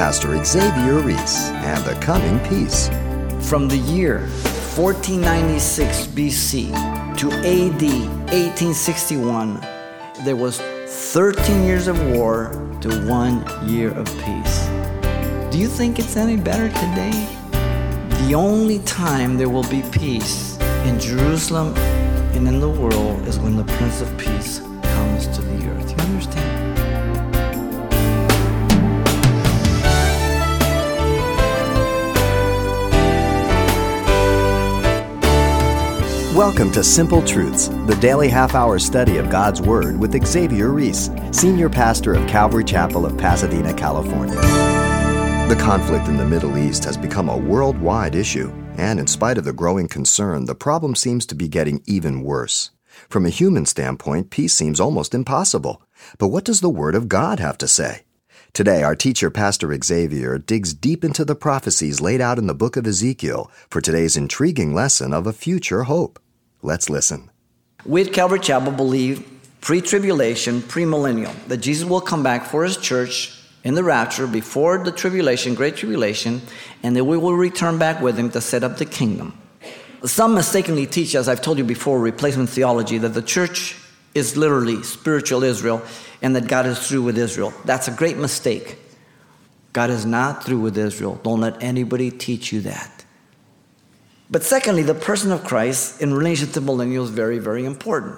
Pastor Xavier Reese and the coming peace. From the year 1496 BC to AD 1861, there was 13 years of war to one year of peace. Do you think it's any better today? The only time there will be peace in Jerusalem and in the world is when the Prince of Peace Welcome to Simple Truths, the daily half hour study of God's Word with Xavier Reese, Senior Pastor of Calvary Chapel of Pasadena, California. The conflict in the Middle East has become a worldwide issue, and in spite of the growing concern, the problem seems to be getting even worse. From a human standpoint, peace seems almost impossible. But what does the Word of God have to say? Today, our teacher, Pastor Xavier, digs deep into the prophecies laid out in the book of Ezekiel for today's intriguing lesson of a future hope. Let's listen. We at Calvary Chapel believe pre tribulation, premillennial, that Jesus will come back for his church in the rapture before the tribulation, great tribulation, and that we will return back with him to set up the kingdom. Some mistakenly teach, as I've told you before, replacement theology, that the church is literally spiritual Israel and that God is through with Israel. That's a great mistake. God is not through with Israel. Don't let anybody teach you that. But secondly, the person of Christ in relation to millennial is very, very important.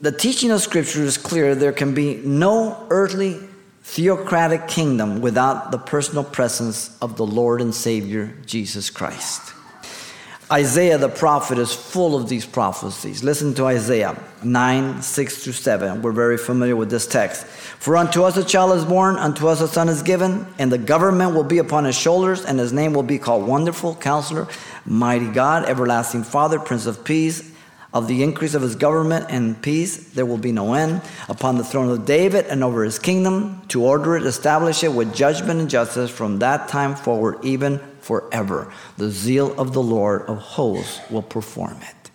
The teaching of Scripture is clear there can be no earthly theocratic kingdom without the personal presence of the Lord and Savior, Jesus Christ. Isaiah the prophet is full of these prophecies. Listen to Isaiah 9, 6 through 7. We're very familiar with this text. For unto us a child is born, unto us a son is given, and the government will be upon his shoulders, and his name will be called Wonderful Counselor, Mighty God, Everlasting Father, Prince of Peace. Of the increase of his government and peace, there will be no end upon the throne of David and over his kingdom, to order it, establish it with judgment and justice from that time forward, even forever. The zeal of the Lord of hosts will perform it.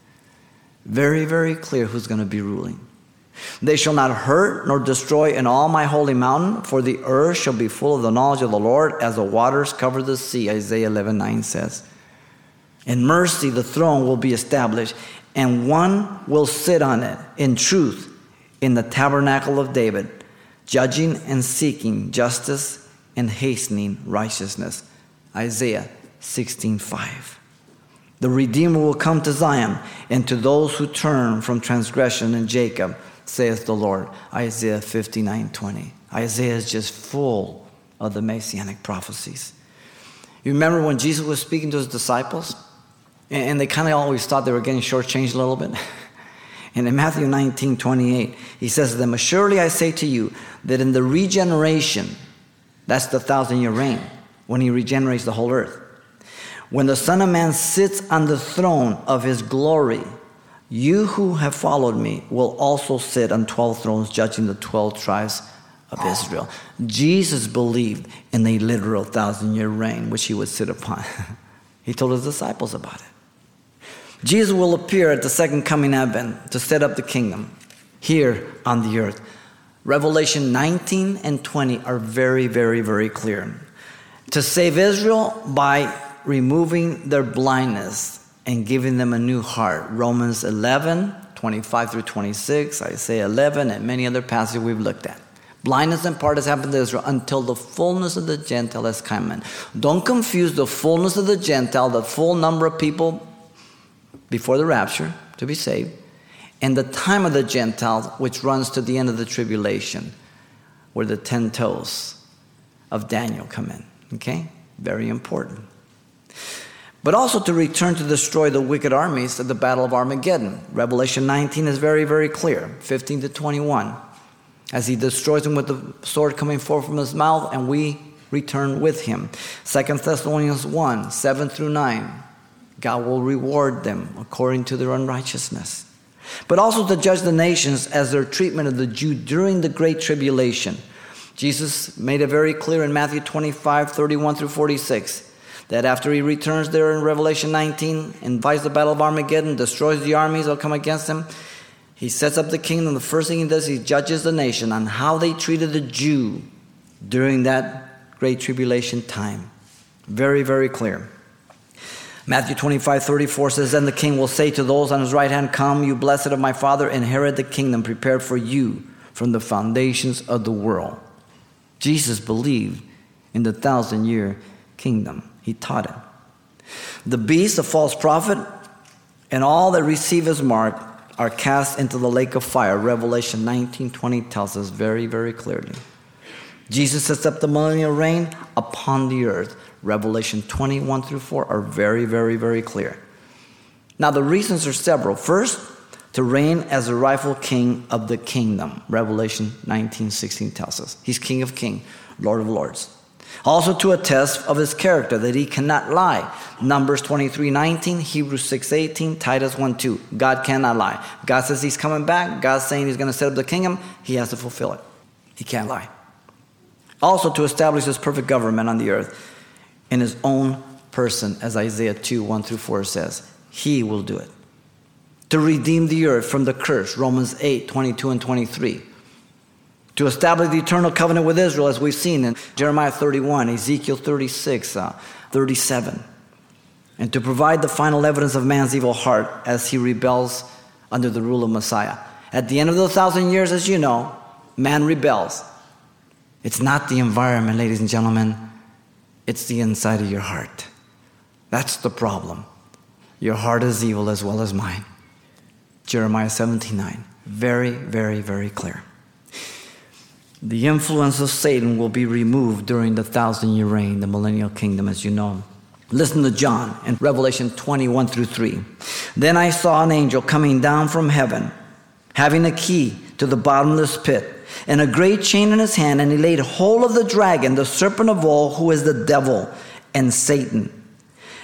Very, very clear who's going to be ruling. They shall not hurt nor destroy in all my holy mountain, for the earth shall be full of the knowledge of the Lord as the waters cover the sea, Isaiah 11 9 says. In mercy, the throne will be established, and one will sit on it in truth in the tabernacle of David, judging and seeking justice and hastening righteousness. Isaiah 16:5. The Redeemer will come to Zion and to those who turn from transgression in Jacob, saith the Lord. Isaiah 59:20. Isaiah is just full of the messianic prophecies. You remember when Jesus was speaking to his disciples? And they kind of always thought they were getting shortchanged a little bit. And in Matthew 19, 28, he says to them, Surely I say to you that in the regeneration, that's the thousand year reign, when he regenerates the whole earth, when the Son of Man sits on the throne of his glory, you who have followed me will also sit on 12 thrones, judging the 12 tribes of Israel. Jesus believed in a literal thousand year reign, which he would sit upon. he told his disciples about it. Jesus will appear at the second coming advent to set up the kingdom here on the earth. Revelation 19 and 20 are very, very, very clear. To save Israel by removing their blindness and giving them a new heart. Romans 11, 25 through 26, Isaiah 11, and many other passages we've looked at. Blindness in part has happened to Israel until the fullness of the Gentile has come in. Don't confuse the fullness of the Gentile, the full number of people before the rapture to be saved, and the time of the Gentiles, which runs to the end of the tribulation, where the ten toes of Daniel come in. Okay? Very important. But also to return to destroy the wicked armies at the Battle of Armageddon. Revelation 19 is very, very clear 15 to 21. As he destroys them with the sword coming forth from his mouth, and we return with him. Second Thessalonians 1 7 through 9. God will reward them according to their unrighteousness. But also to judge the nations as their treatment of the Jew during the Great Tribulation. Jesus made it very clear in Matthew 25, 31 through 46, that after he returns there in Revelation 19, invites the battle of Armageddon, destroys the armies that come against him, he sets up the kingdom. The first thing he does, he judges the nation on how they treated the Jew during that Great Tribulation time. Very, very clear. Matthew 25, 34 says, Then the king will say to those on his right hand, Come, you blessed of my Father, inherit the kingdom prepared for you from the foundations of the world. Jesus believed in the thousand year kingdom, he taught it. The beast, the false prophet, and all that receive his mark are cast into the lake of fire. Revelation 19:20 tells us very, very clearly. Jesus sets up the millennial reign upon the earth. Revelation 21 through 4 are very, very, very clear. Now, the reasons are several. First, to reign as the rightful king of the kingdom. Revelation 19 16 tells us. He's King of Kings, Lord of Lords. Also to attest of his character, that he cannot lie. Numbers 23 19, Hebrews 6 18, Titus 1 2. God cannot lie. God says he's coming back. God's saying he's going to set up the kingdom. He has to fulfill it. He can't lie. Also to establish his perfect government on the earth in his own person, as Isaiah 2 1 through 4 says. He will do it. To redeem the earth from the curse, Romans 8 22 and 23. To establish the eternal covenant with Israel, as we've seen in Jeremiah 31, Ezekiel 36, uh, 37. And to provide the final evidence of man's evil heart as he rebels under the rule of Messiah. At the end of the thousand years, as you know, man rebels. It's not the environment, ladies and gentlemen. It's the inside of your heart. That's the problem. Your heart is evil as well as mine. Jeremiah 79. Very, very, very clear. The influence of Satan will be removed during the thousand year reign, the millennial kingdom, as you know. Listen to John in Revelation 21 through 3. Then I saw an angel coming down from heaven, having a key to the bottomless pit and a great chain in his hand, and he laid hold of the dragon, the serpent of all, who is the devil and Satan,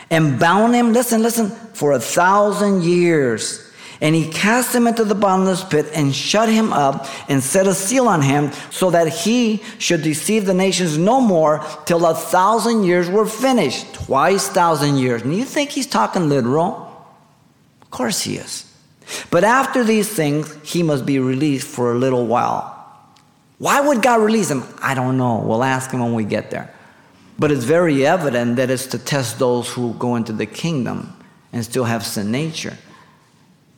and bound him, listen, listen, for a thousand years. And he cast him into the bottomless pit and shut him up and set a seal on him so that he should deceive the nations no more till a thousand years were finished. Twice thousand years. And you think he's talking literal? Of course he is. But after these things, he must be released for a little while. Why would God release him? I don't know. We'll ask him when we get there. But it's very evident that it's to test those who go into the kingdom and still have sin nature.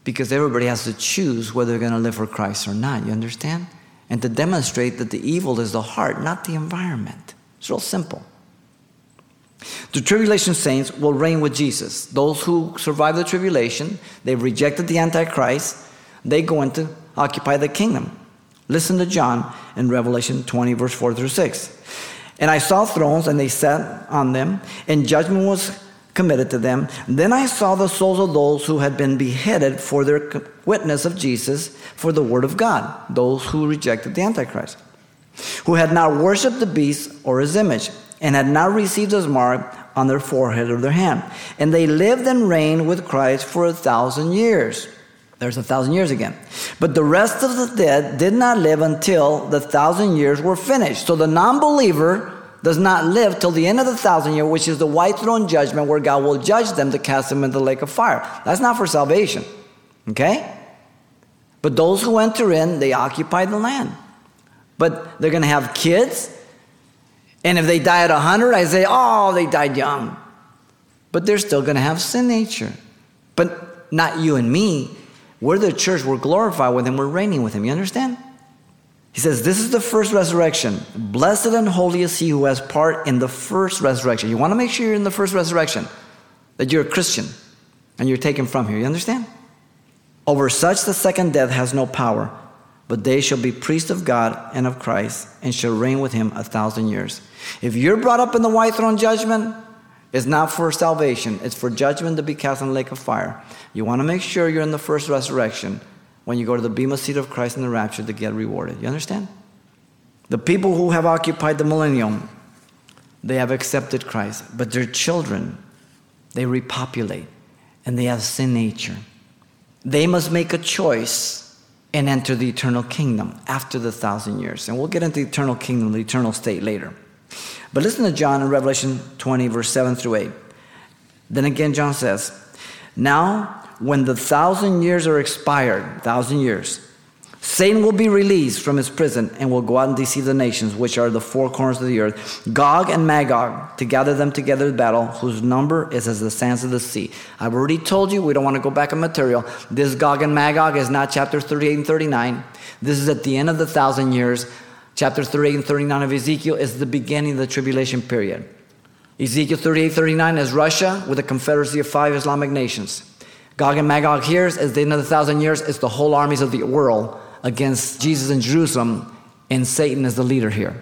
Because everybody has to choose whether they're going to live for Christ or not. You understand? And to demonstrate that the evil is the heart, not the environment. It's real simple. The tribulation saints will reign with Jesus. Those who survive the tribulation, they've rejected the Antichrist, they go into occupy the kingdom. Listen to John in Revelation 20, verse 4 through 6. And I saw thrones, and they sat on them, and judgment was committed to them. Then I saw the souls of those who had been beheaded for their witness of Jesus for the word of God, those who rejected the Antichrist, who had not worshipped the beast or his image, and had not received his mark on their forehead or their hand. And they lived and reigned with Christ for a thousand years. There's a thousand years again. But the rest of the dead did not live until the thousand years were finished. So the non believer does not live till the end of the thousand year, which is the white throne judgment where God will judge them to cast them into the lake of fire. That's not for salvation. Okay? But those who enter in, they occupy the land. But they're going to have kids. And if they die at 100, I say, oh, they died young. But they're still going to have sin nature. But not you and me. We're the church, we're glorified with him, we're reigning with him. You understand? He says, This is the first resurrection. Blessed and holy is he who has part in the first resurrection. You want to make sure you're in the first resurrection, that you're a Christian and you're taken from here. You understand? Over such the second death has no power, but they shall be priests of God and of Christ and shall reign with him a thousand years. If you're brought up in the white throne judgment, it's not for salvation, it's for judgment to be cast in the lake of fire. You want to make sure you're in the first resurrection when you go to the Bema seat of Christ in the rapture to get rewarded. You understand? The people who have occupied the millennium, they have accepted Christ, but their children, they repopulate and they have sin nature. They must make a choice and enter the eternal kingdom after the thousand years. And we'll get into the eternal kingdom, the eternal state later. But listen to John in Revelation 20, verse 7 through 8. Then again, John says, Now, when the thousand years are expired, thousand years, Satan will be released from his prison and will go out and deceive the nations, which are the four corners of the earth, Gog and Magog, to gather them together in battle, whose number is as the sands of the sea. I've already told you, we don't want to go back in material. This Gog and Magog is not chapter 38 and 39. This is at the end of the thousand years. Chapter 38 and 39 of Ezekiel is the beginning of the tribulation period. Ezekiel 38 39 is Russia with a confederacy of five Islamic nations. Gog and Magog hears is the end of the thousand years, it's the whole armies of the world against Jesus in Jerusalem, and Satan is the leader here.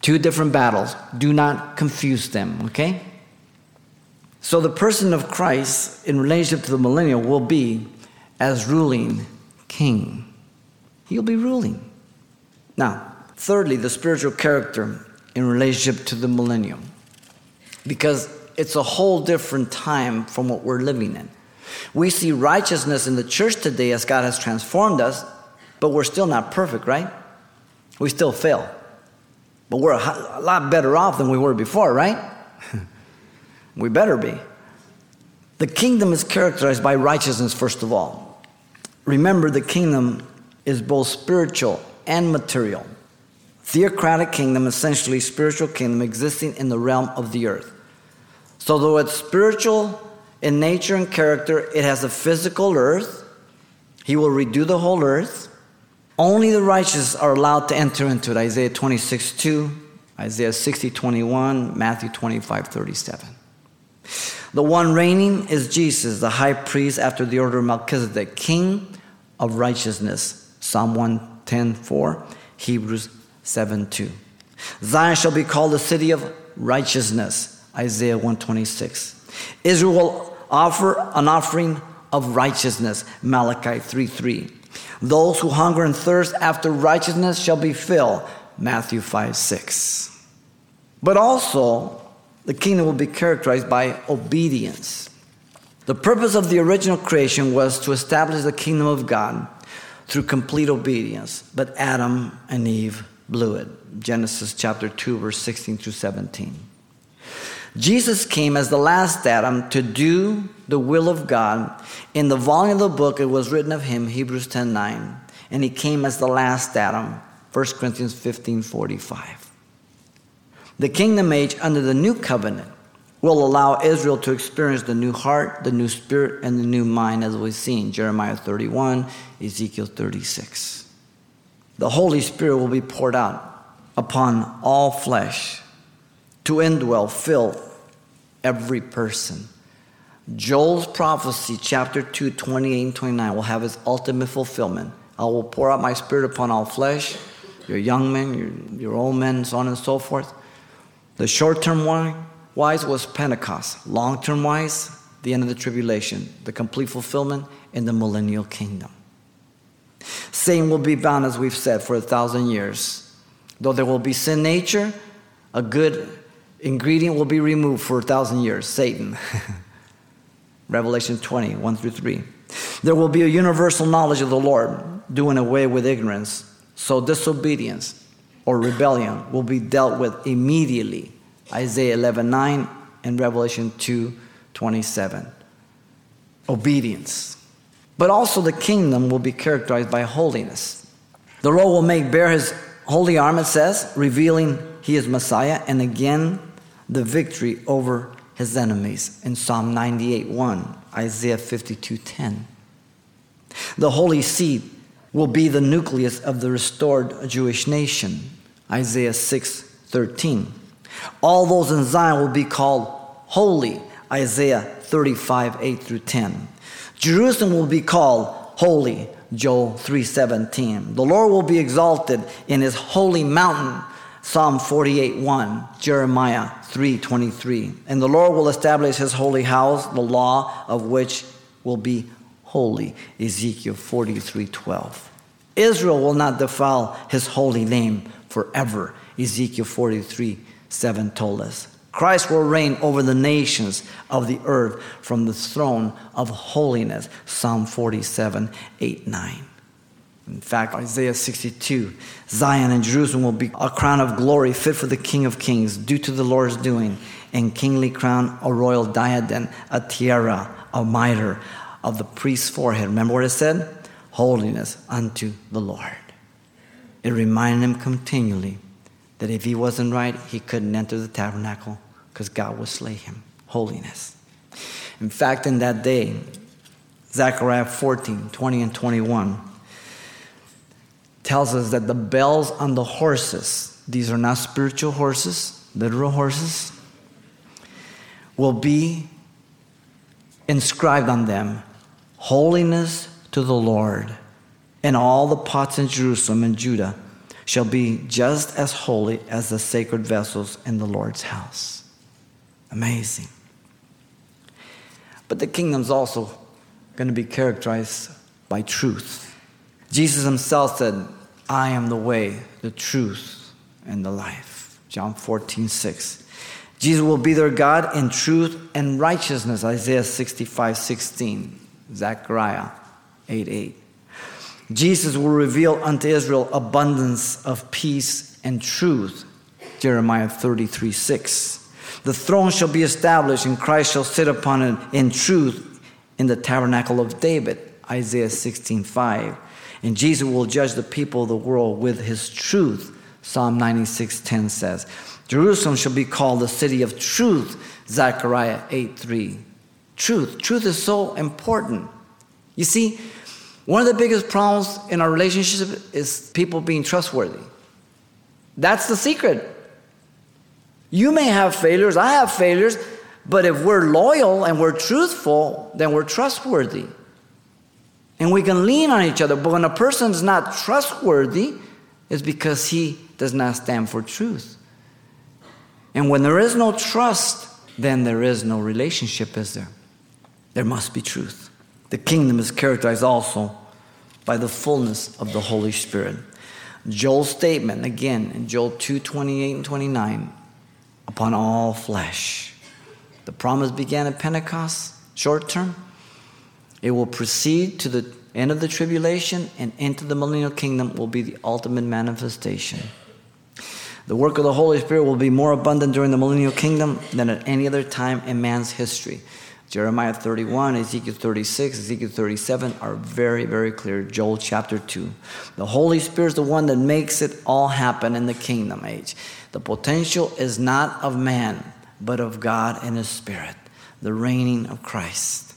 Two different battles. Do not confuse them, okay? So the person of Christ in relationship to the millennial will be as ruling king. He'll be ruling. Now, thirdly, the spiritual character in relationship to the millennium. Because it's a whole different time from what we're living in. We see righteousness in the church today as God has transformed us but we're still not perfect, right? We still fail. But we're a lot better off than we were before, right? we better be. The kingdom is characterized by righteousness, first of all. Remember, the kingdom is both spiritual and material. Theocratic kingdom, essentially spiritual kingdom existing in the realm of the earth. So, though it's spiritual in nature and character, it has a physical earth. He will redo the whole earth. Only the righteous are allowed to enter into it. Isaiah 26, 2, Isaiah 60, 21, Matthew 25, 37. The one reigning is Jesus, the high priest after the order of Melchizedek, king of righteousness. Psalm 110, 4, Hebrews 7, 2. Zion shall be called the city of righteousness. Isaiah 126. Israel will offer an offering of righteousness. Malachi 3, 3. Those who hunger and thirst after righteousness shall be filled. Matthew 5 6. But also, the kingdom will be characterized by obedience. The purpose of the original creation was to establish the kingdom of God through complete obedience. But Adam and Eve blew it. Genesis chapter 2, verse 16 through 17. Jesus came as the last Adam to do the will of God. In the volume of the book, it was written of him, Hebrews 10 9. And he came as the last Adam, 1 Corinthians 15 45. The kingdom age under the new covenant will allow Israel to experience the new heart, the new spirit, and the new mind, as we've seen Jeremiah 31, Ezekiel 36. The Holy Spirit will be poured out upon all flesh to indwell, fill every person. Joel's prophecy, chapter 2, 28 and 29, will have its ultimate fulfillment. I will pour out my spirit upon all flesh, your young men, your, your old men, so on and so forth. The short term wise was Pentecost. Long term wise, the end of the tribulation, the complete fulfillment in the millennial kingdom. Satan will be bound, as we've said, for a thousand years. Though there will be sin nature, a good ingredient will be removed for a thousand years Satan. Revelation 20, 1 through 3. There will be a universal knowledge of the Lord, doing away with ignorance. So disobedience or rebellion will be dealt with immediately. Isaiah 11, 9 and Revelation 2, 27. Obedience. But also the kingdom will be characterized by holiness. The Lord will make bare his holy arm, it says, revealing he is Messiah, and again the victory over his enemies in Psalm 98 1, Isaiah 52 10. The Holy Seed will be the nucleus of the restored Jewish nation, Isaiah 6 13. All those in Zion will be called holy, Isaiah 35 8 through 10. Jerusalem will be called holy, Joel 3:17. The Lord will be exalted in his holy mountain, Psalm 48 1, Jeremiah 3 23. And the Lord will establish his holy house, the law of which will be holy, Ezekiel 43 12. Israel will not defile his holy name forever, Ezekiel 43 7 told us. Christ will reign over the nations of the earth from the throne of holiness, Psalm 47 8 9. In fact, Isaiah 62 Zion and Jerusalem will be a crown of glory fit for the King of Kings, due to the Lord's doing, and kingly crown, a royal diadem, a tiara, a mitre of the priest's forehead. Remember what it said? holiness unto the Lord. It reminded him continually that if he wasn't right, he couldn't enter the tabernacle because God would slay him. Holiness. In fact, in that day, Zechariah 14, 20 and 21 tells us that the bells on the horses, these are not spiritual horses, literal horses, will be inscribed on them holiness to the Lord. And all the pots in Jerusalem and Judah shall be just as holy as the sacred vessels in the Lord's house. Amazing. But the kingdom's also going to be characterized by truth. Jesus himself said, I am the way, the truth, and the life. John 14, 6. Jesus will be their God in truth and righteousness. Isaiah 65, 16. Zechariah 8, 8. Jesus will reveal unto Israel abundance of peace and truth. Jeremiah 33, 6. The throne shall be established, and Christ shall sit upon it in truth in the tabernacle of David. Isaiah 16, 5. And Jesus will judge the people of the world with his truth. Psalm 96, 10 says. Jerusalem shall be called the city of truth. Zechariah 8, 3. Truth. Truth is so important. You see, one of the biggest problems in our relationship is people being trustworthy. That's the secret. You may have failures, I have failures, but if we're loyal and we're truthful, then we're trustworthy. And we can lean on each other. But when a person is not trustworthy, it's because he does not stand for truth. And when there is no trust, then there is no relationship, is there? There must be truth. The kingdom is characterized also by the fullness of the Holy Spirit. Joel's statement, again, in Joel 2 28 and 29, upon all flesh. The promise began at Pentecost, short term. It will proceed to the end of the tribulation and into the millennial kingdom will be the ultimate manifestation. The work of the Holy Spirit will be more abundant during the millennial kingdom than at any other time in man's history. Jeremiah 31, Ezekiel 36, Ezekiel 37 are very, very clear. Joel chapter 2. The Holy Spirit is the one that makes it all happen in the kingdom age. The potential is not of man, but of God and His Spirit, the reigning of Christ.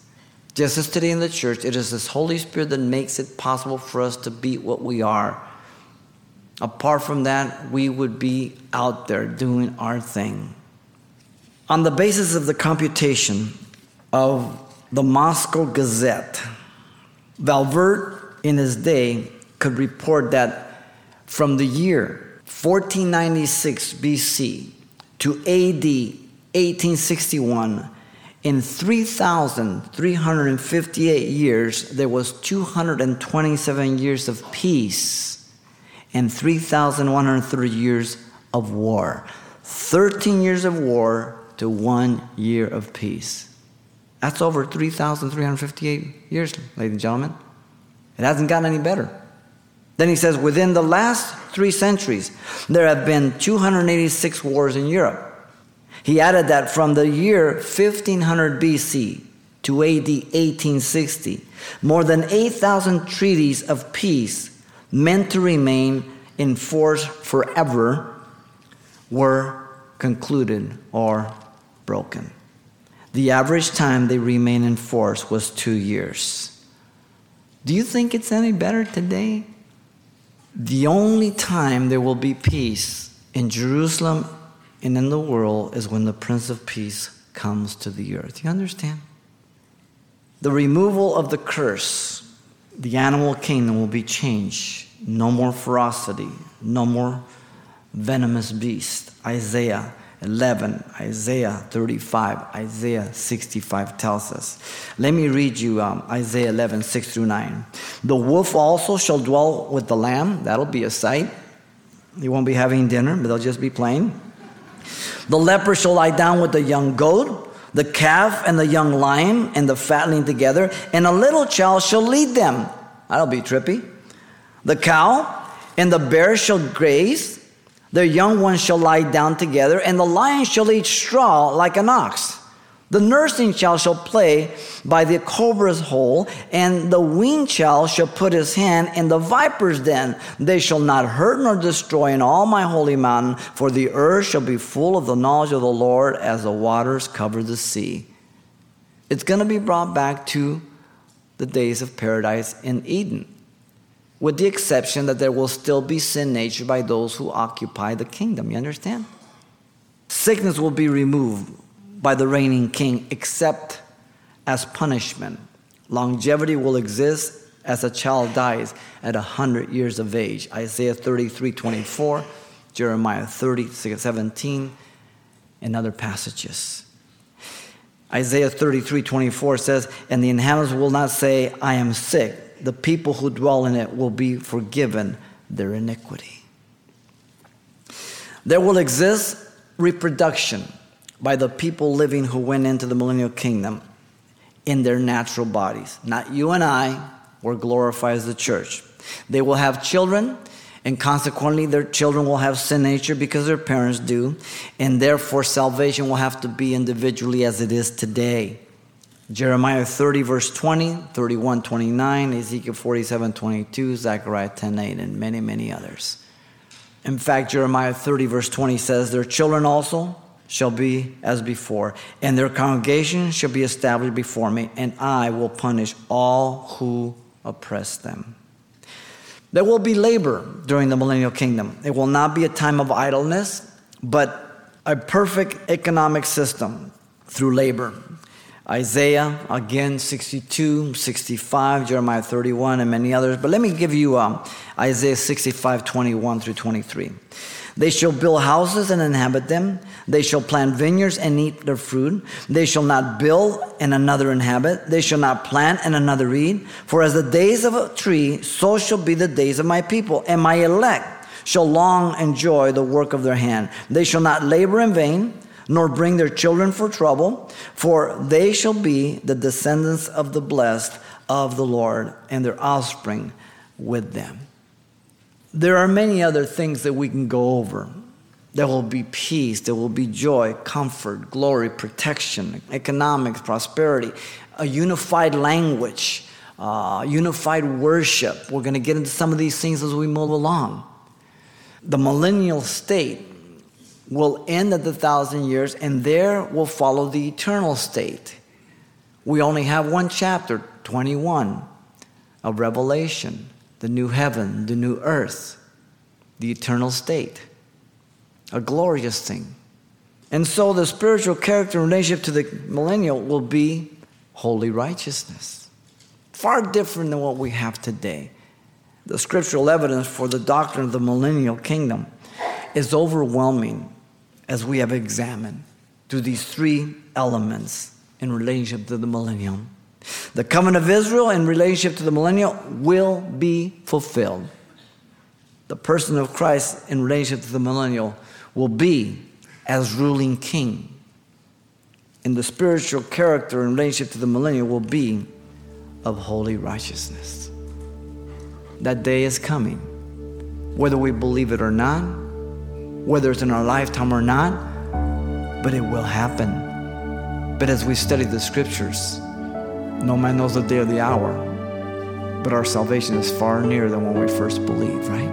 Just as today in the church, it is this Holy Spirit that makes it possible for us to be what we are. Apart from that, we would be out there doing our thing. On the basis of the computation, of the Moscow Gazette. Valbert, in his day, could report that from the year 1496 BC to AD 1861, in 3,358 years, there was 227 years of peace and 3,130 years of war. 13 years of war to one year of peace. That's over 3,358 years, ladies and gentlemen. It hasn't gotten any better. Then he says, within the last three centuries, there have been 286 wars in Europe. He added that from the year 1500 BC to AD 1860, more than 8,000 treaties of peace meant to remain in force forever were concluded or broken. The average time they remained in force was two years. Do you think it's any better today? The only time there will be peace in Jerusalem and in the world is when the Prince of Peace comes to the earth. You understand? The removal of the curse, the animal kingdom will be changed. No more ferocity, no more venomous beast. Isaiah 11, Isaiah 35, Isaiah 65 tells us. Let me read you um, Isaiah 11, 6 through 9. The wolf also shall dwell with the lamb. That'll be a sight. You won't be having dinner, but they'll just be playing. The leper shall lie down with the young goat, the calf and the young lion, and the fatling together, and a little child shall lead them. That'll be trippy. The cow and the bear shall graze their young ones shall lie down together, and the lion shall eat straw like an ox. The nursing child shall play by the cobra's hole, and the weaned child shall put his hand in the viper's den. They shall not hurt nor destroy in all my holy mountain, for the earth shall be full of the knowledge of the Lord as the waters cover the sea. It's going to be brought back to the days of paradise in Eden, with the exception that there will still be sin nature by those who occupy the kingdom. You understand? Sickness will be removed by the reigning king except as punishment. Longevity will exist as a child dies at 100 years of age. Isaiah 33 24, Jeremiah 30 17, and other passages. Isaiah 33 24 says, And the inhabitants will not say, I am sick. The people who dwell in it will be forgiven their iniquity. There will exist reproduction by the people living who went into the millennial kingdom in their natural bodies. Not you and I, or glorified as the church. They will have children, and consequently, their children will have sin nature because their parents do, and therefore, salvation will have to be individually as it is today. Jeremiah 30, verse 20, 31, 29, Ezekiel 47, 22, Zechariah 10, 8, and many, many others. In fact, Jeremiah 30, verse 20 says, Their children also shall be as before, and their congregation shall be established before me, and I will punish all who oppress them. There will be labor during the millennial kingdom. It will not be a time of idleness, but a perfect economic system through labor. Isaiah, again, 62, 65, Jeremiah 31, and many others. But let me give you um, Isaiah 65, 21 through 23. They shall build houses and inhabit them. They shall plant vineyards and eat their fruit. They shall not build and another inhabit. They shall not plant and another eat. For as the days of a tree, so shall be the days of my people, and my elect shall long enjoy the work of their hand. They shall not labor in vain, nor bring their children for trouble, for they shall be the descendants of the blessed of the Lord, and their offspring with them. There are many other things that we can go over. There will be peace, there will be joy, comfort, glory, protection, economics, prosperity, a unified language, uh, unified worship. We're going to get into some of these things as we move along. The millennial state will end at the thousand years, and there will follow the eternal state. We only have one chapter, 21, of Revelation the new heaven, the new earth, the eternal state. A glorious thing. And so the spiritual character in relationship to the millennial will be holy righteousness. Far different than what we have today. The scriptural evidence for the doctrine of the millennial kingdom is overwhelming as we have examined through these three elements in relationship to the millennium. The covenant of Israel in relationship to the millennial will be fulfilled. The person of Christ in relationship to the millennial will be as ruling king. And the spiritual character in relationship to the millennial will be of holy righteousness. That day is coming. Whether we believe it or not, whether it's in our lifetime or not, but it will happen. But as we study the scriptures, no man knows the day or the hour, but our salvation is far nearer than when we first believed, right?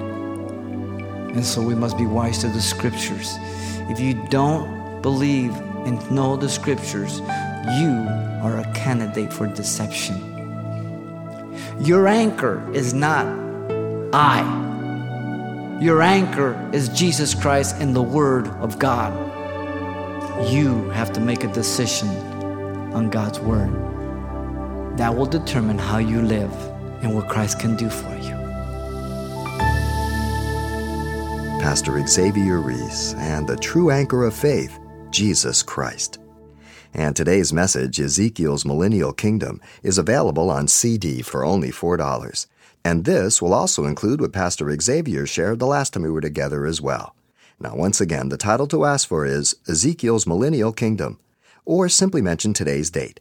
And so we must be wise to the scriptures. If you don't believe and know the scriptures, you are a candidate for deception. Your anchor is not I. Your anchor is Jesus Christ and the Word of God. You have to make a decision on God's Word that will determine how you live and what Christ can do for you. Pastor Xavier Reese and the true anchor of faith, Jesus Christ. And today's message, Ezekiel's Millennial Kingdom, is available on CD for only $4. And this will also include what Pastor Xavier shared the last time we were together as well. Now, once again, the title to ask for is Ezekiel's Millennial Kingdom, or simply mention today's date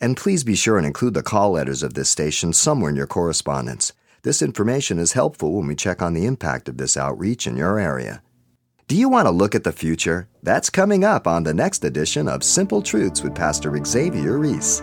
And please be sure and include the call letters of this station somewhere in your correspondence. This information is helpful when we check on the impact of this outreach in your area. Do you want to look at the future? That's coming up on the next edition of Simple Truths with Pastor Xavier Reese.